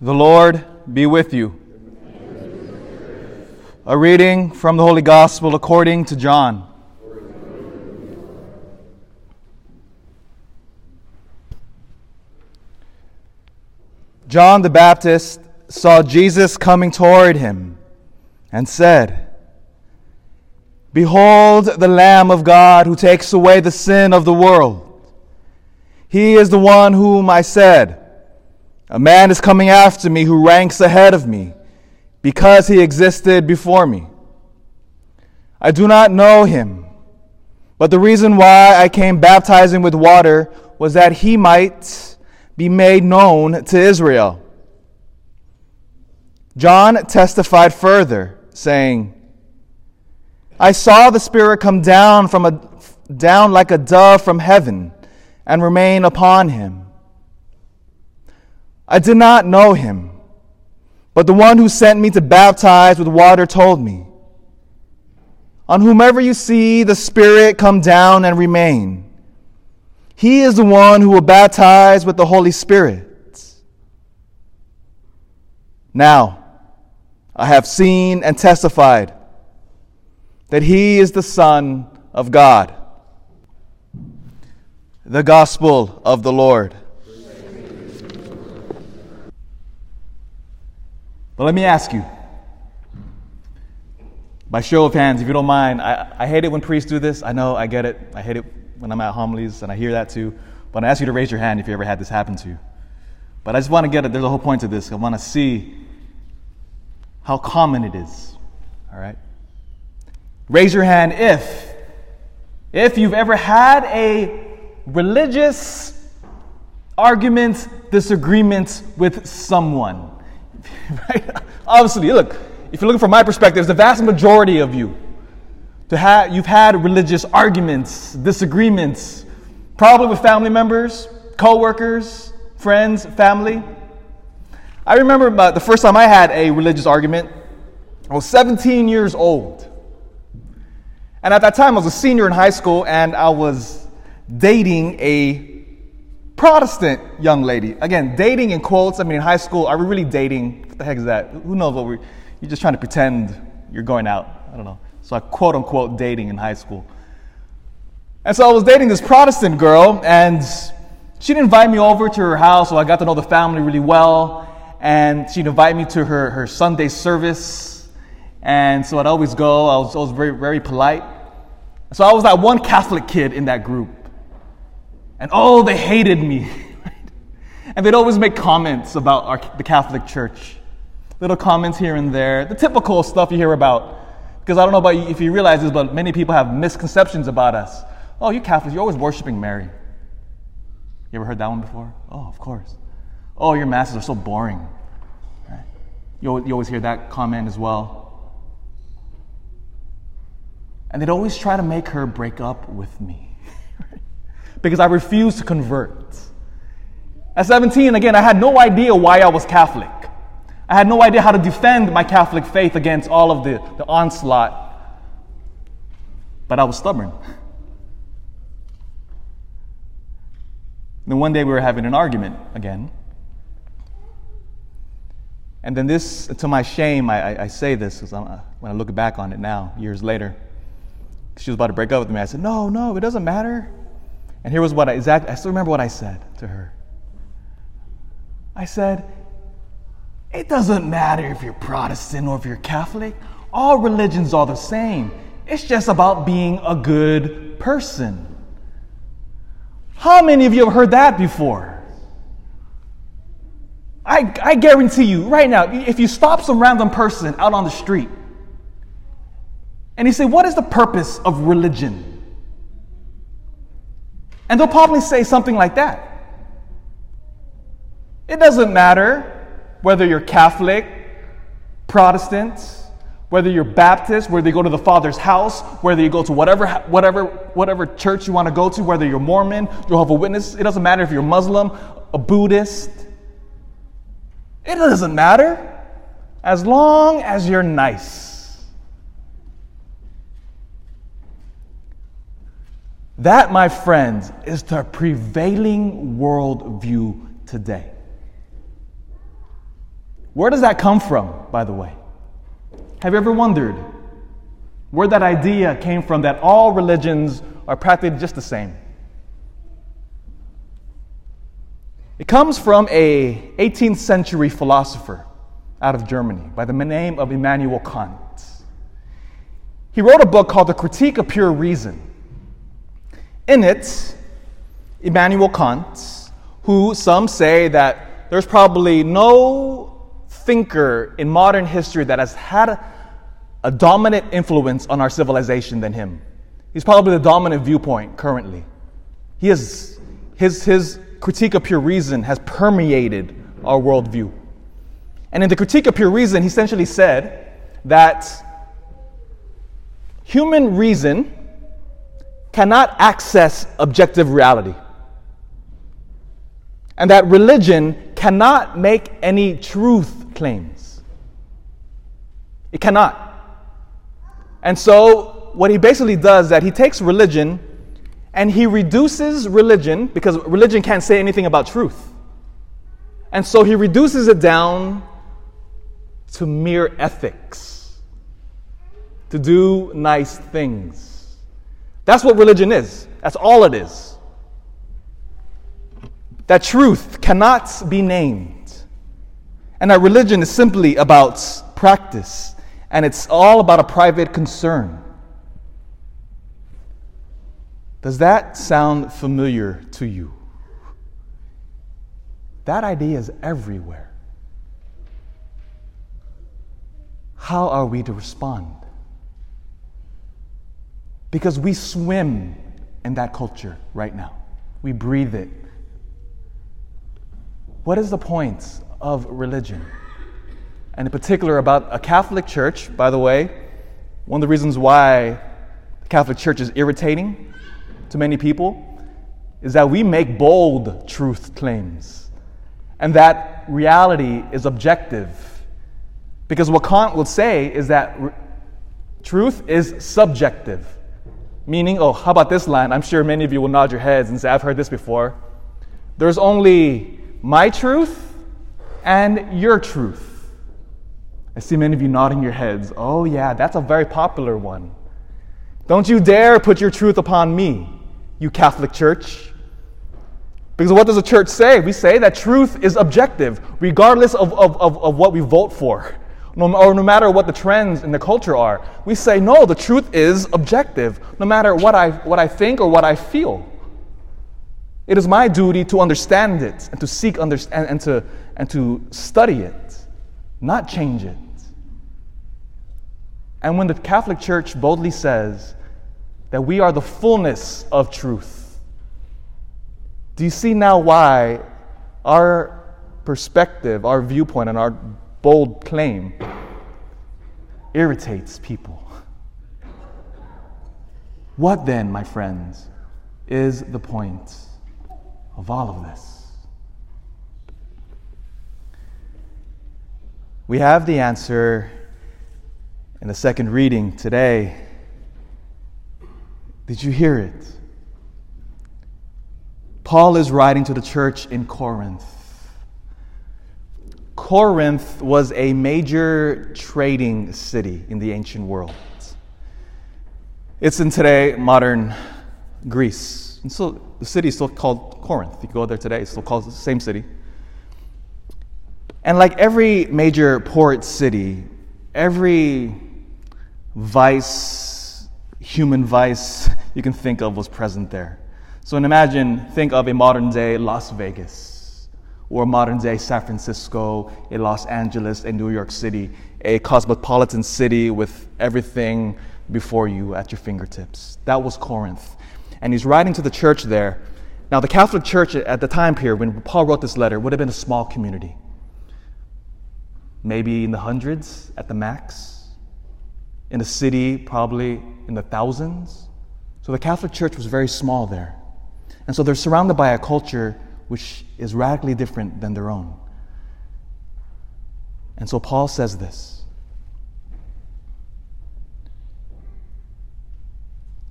The Lord be with you. A reading from the Holy Gospel according to John. John the Baptist saw Jesus coming toward him and said, Behold the Lamb of God who takes away the sin of the world. He is the one whom I said, A man is coming after me who ranks ahead of me because he existed before me. I do not know him, but the reason why I came baptizing with water was that he might be made known to Israel. John testified further, saying, I saw the Spirit come down from a down like a dove from heaven and remain upon him. I did not know him, but the one who sent me to baptize with water told me, On whomever you see the Spirit come down and remain, he is the one who will baptize with the Holy Spirit. Now, I have seen and testified that he is the Son of God. The Gospel of the Lord. But let me ask you, by show of hands, if you don't mind, I, I hate it when priests do this. I know, I get it. I hate it when I'm at homilies, and I hear that too. But I ask you to raise your hand if you ever had this happen to you. But I just want to get it. There's a whole point to this. I want to see how common it is. All right? Raise your hand if if you've ever had a religious argument, disagreement with someone. right? Obviously, look, if you're looking from my perspective, the vast majority of you to have you've had religious arguments, disagreements, probably with family members, co-workers, friends, family. I remember about the first time I had a religious argument. I was 17 years old. And at that time, I was a senior in high school and I was dating a Protestant young lady. Again, dating in quotes. I mean, in high school, are we really dating? What the heck is that? Who knows what we You're just trying to pretend you're going out. I don't know. So I quote unquote dating in high school. And so I was dating this Protestant girl, and she didn't invite me over to her house, so I got to know the family really well. And she'd invite me to her, her Sunday service. And so I'd always go. I was, I was very, very polite. So I was that one Catholic kid in that group. And oh, they hated me. and they'd always make comments about our, the Catholic Church. Little comments here and there. The typical stuff you hear about. Because I don't know about you, if you realize this, but many people have misconceptions about us. Oh, you Catholics, you're always worshiping Mary. You ever heard that one before? Oh, of course. Oh, your masses are so boring. Right? You, you always hear that comment as well. And they'd always try to make her break up with me because I refused to convert. At 17, again, I had no idea why I was Catholic. I had no idea how to defend my Catholic faith against all of the, the onslaught. But I was stubborn. Then one day we were having an argument again. And then this, to my shame, I, I, I say this because uh, when I look back on it now, years later. She was about to break up with me. I said, No, no, it doesn't matter. And here was what I exactly, I still remember what I said to her. I said, It doesn't matter if you're Protestant or if you're Catholic. All religions are the same. It's just about being a good person. How many of you have heard that before? I, I guarantee you right now, if you stop some random person out on the street and you say, What is the purpose of religion? And they'll probably say something like that. It doesn't matter whether you're Catholic, Protestant, whether you're Baptist, whether you go to the Father's house, whether you go to whatever, whatever, whatever church you want to go to, whether you're Mormon, Jehovah Witness, it doesn't matter if you're Muslim, a Buddhist. It doesn't matter as long as you're nice. That, my friends, is the prevailing worldview today. Where does that come from, by the way? Have you ever wondered where that idea came from that all religions are practically just the same? It comes from a 18th century philosopher out of Germany by the name of Immanuel Kant. He wrote a book called The Critique of Pure Reason. In it, Immanuel Kant, who some say that there's probably no thinker in modern history that has had a, dominant influence on our civilization than him. He's probably the dominant viewpoint currently. He is, his, his critique of pure reason has permeated our worldview. And in the critique of pure reason, he essentially said that human reason cannot access objective reality. And that religion cannot make any truth claims. It cannot. And so, what he basically does is that he takes religion and he reduces religion, because religion can't say anything about truth. And so he reduces it down to mere ethics, to do nice things. That's what religion is. That's all it is. That truth cannot be named. And that religion is simply about practice, and it's all about a private concern. Does that sound familiar to you? That idea is everywhere. how are we to respond? Because we swim in that culture right now, we breathe it. What is the point of religion? And in particular, about a Catholic Church, by the way, one of the reasons why the Catholic Church is irritating to many people is that we make bold truth claims, and that reality is objective because what Kant would say is that truth is subjective. Meaning, oh, how about this line? I'm sure many of you will nod your heads and say, I've heard this before. There's only my truth and your truth. I see many of you nodding your heads. Oh, yeah, that's a very popular one. Don't you dare put your truth upon me, you Catholic Church. Because what does the church say? We say that truth is objective, regardless of, of, of, of what we vote for no, or no matter what the trends in the culture are. We say, no, the truth is objective, no matter what I, what I think or what I feel. It is my duty to understand it and to seek understand and to, and to study it, not change it. And when the Catholic Church boldly says that we are the fullness of truth, do you see now why our perspective, our viewpoint, and our bold claim irritates people. What then, my friends, is the point of all of this? We have the answer in the second reading today. Did you hear it? Paul is writing to the church in Corinth. Corinth was a major trading city in the ancient world. It's in today modern Greece. And so the city is still called Corinth. You go there today, it's still called the same city. And like every major port city, every vice, human vice you can think of was present there. So imagine, think of a modern day Las Vegas or modern day San Francisco, a Los Angeles, a New York City, a cosmopolitan city with everything before you at your fingertips. That was Corinth. And he's writing to the church there. Now, the Catholic Church at the time period, when Paul wrote this letter, would have been a small community. Maybe in the hundreds at the max. In the city, probably in the thousands. So the Catholic Church was very small there. And so they're surrounded by a culture which is radically different than their own. And so Paul says this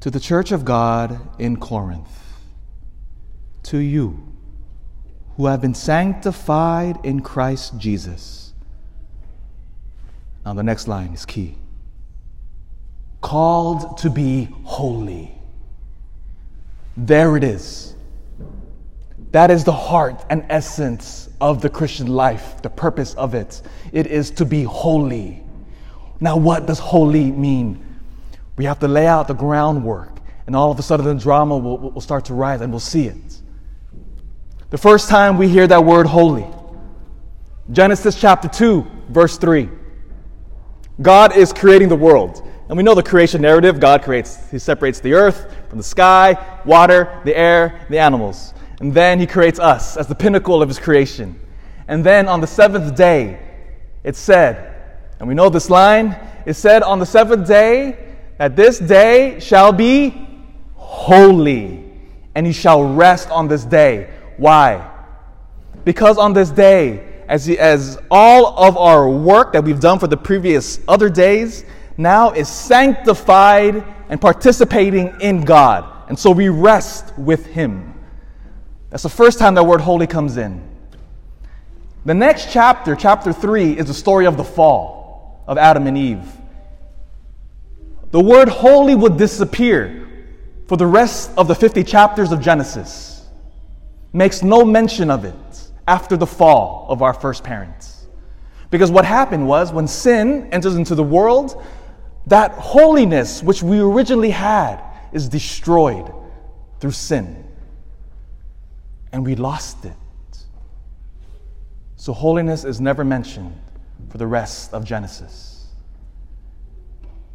To the church of God in Corinth, to you who have been sanctified in Christ Jesus Now, the next line is key called to be holy. There it is. That is the heart and essence of the Christian life, the purpose of it. It is to be holy. Now, what does holy mean? We have to lay out the groundwork, and all of a sudden the drama will, will start to rise and we'll see it. The first time we hear that word holy, Genesis chapter 2, verse 3. God is creating the world. And we know the creation narrative God creates, He separates the earth from the sky, water, the air, the animals. And then He creates us as the pinnacle of His creation. And then on the seventh day, it said, and we know this line, it said, On the seventh day, that this day shall be holy, and you shall rest on this day. Why? Because on this day, as, as all of our work that we've done for the previous other days now is sanctified and participating in God. And so we rest with Him. That's the first time that word holy comes in. The next chapter, chapter 3, is the story of the fall of Adam and Eve. The word holy would disappear for the rest of the 50 chapters of Genesis. Makes no mention of it after the fall of our first parents. Because what happened was when sin enters into the world, that holiness which we originally had is destroyed through sin. And we lost it. So holiness is never mentioned for the rest of Genesis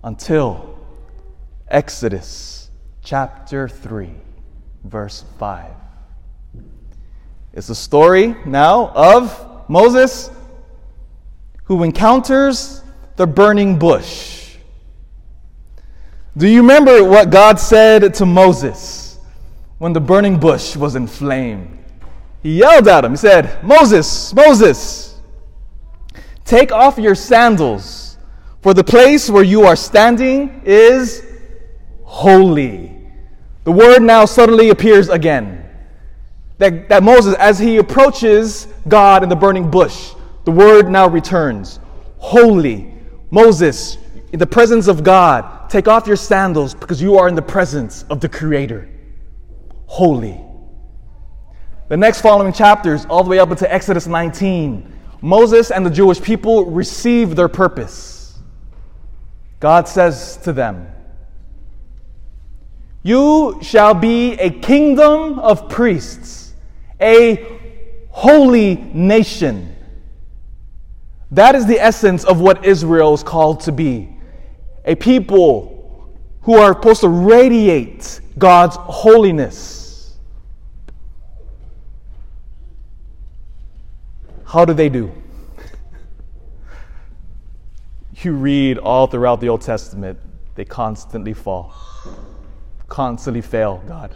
until Exodus chapter 3, verse 5. It's the story now of Moses who encounters the burning bush. Do you remember what God said to Moses when the burning bush was in flame? He yelled at him. He said, Moses, Moses, take off your sandals, for the place where you are standing is holy. The word now suddenly appears again that, that Moses, as he approaches God in the burning bush, the word now returns Holy. Moses, in the presence of God, take off your sandals because you are in the presence of the Creator. Holy. The next following chapters, all the way up into Exodus 19, Moses and the Jewish people receive their purpose. God says to them, You shall be a kingdom of priests a holy nation. That is the essence of what Israel is called to be a people who are supposed to radiate God's holiness. How do they do? you read all throughout the Old Testament, they constantly fall, constantly fail God.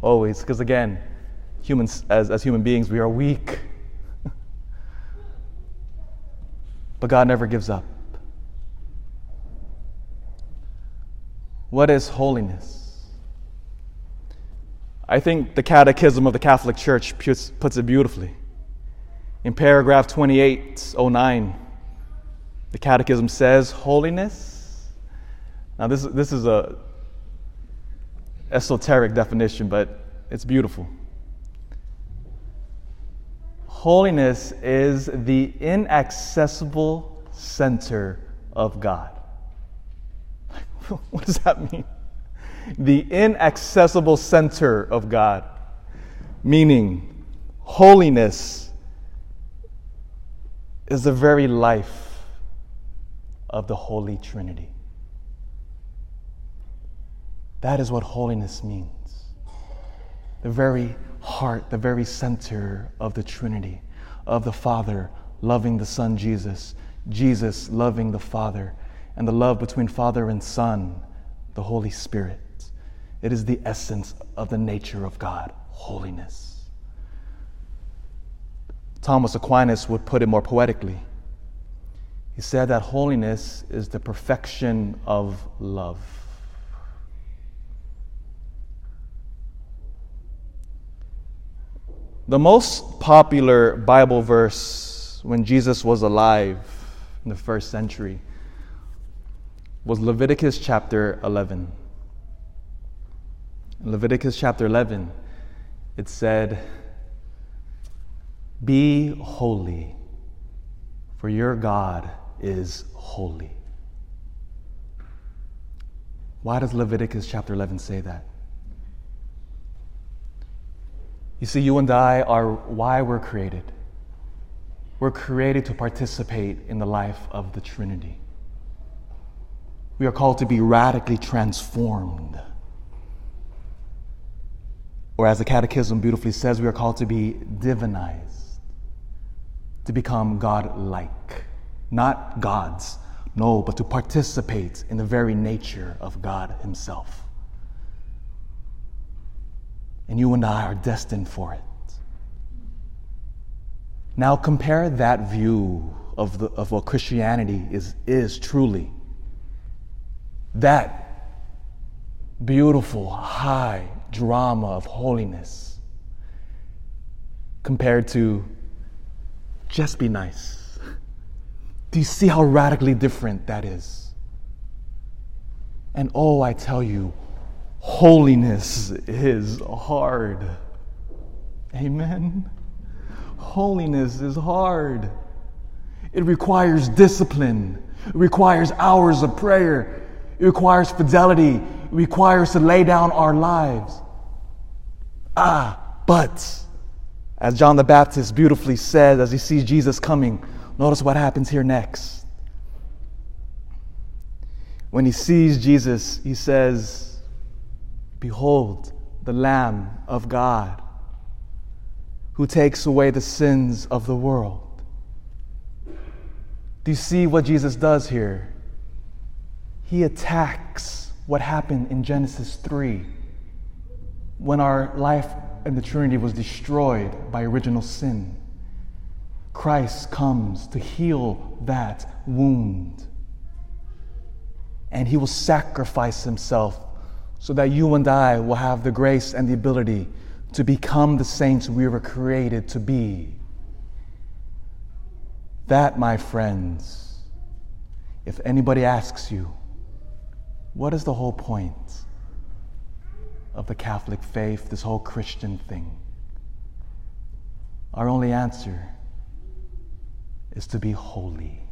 Always, because again, humans, as, as human beings, we are weak. but God never gives up. What is holiness? I think the Catechism of the Catholic Church puts, puts it beautifully. In paragraph 2809, the Catechism says, Holiness. Now, this, this is a esoteric definition, but it's beautiful. Holiness is the inaccessible center of God. what does that mean? The inaccessible center of God. Meaning, holiness is the very life of the Holy Trinity. That is what holiness means. The very heart, the very center of the Trinity, of the Father loving the Son Jesus, Jesus loving the Father, and the love between Father and Son, the Holy Spirit. It is the essence of the nature of God, holiness. Thomas Aquinas would put it more poetically. He said that holiness is the perfection of love. The most popular Bible verse when Jesus was alive, in the first century was Leviticus chapter 11. In Leviticus chapter 11, it said, Be holy, for your God is holy. Why does Leviticus chapter 11 say that? You see, you and I are why we're created. We're created to participate in the life of the Trinity. We are called to be radically transformed. Or, as the Catechism beautifully says, we are called to be divinized, to become God like. Not gods, no, but to participate in the very nature of God Himself. And you and I are destined for it. Now compare that view of, the, of what Christianity is, is truly. That beautiful, high drama of holiness compared to just be nice. Do you see how radically different that is? And oh, I tell you, holiness is hard. Amen. Holiness is hard. It requires discipline, it requires hours of prayer, it requires fidelity, it requires to lay down our lives. Ah, but as John the Baptist beautifully says as he sees Jesus coming, notice what happens here next. When he sees Jesus, he says, Behold, the Lamb of God who takes away the sins of the world. Do you see what Jesus does here? He attacks what happened in Genesis 3 when our life in the Trinity was destroyed by original sin. Christ comes to heal that wound. And he will sacrifice himself so that you and I will have the grace and the ability to become the saints we were created to be. That, my friends, if anybody asks you, what is the whole point of the Catholic faith, this whole Christian thing? Our only answer is to be holy.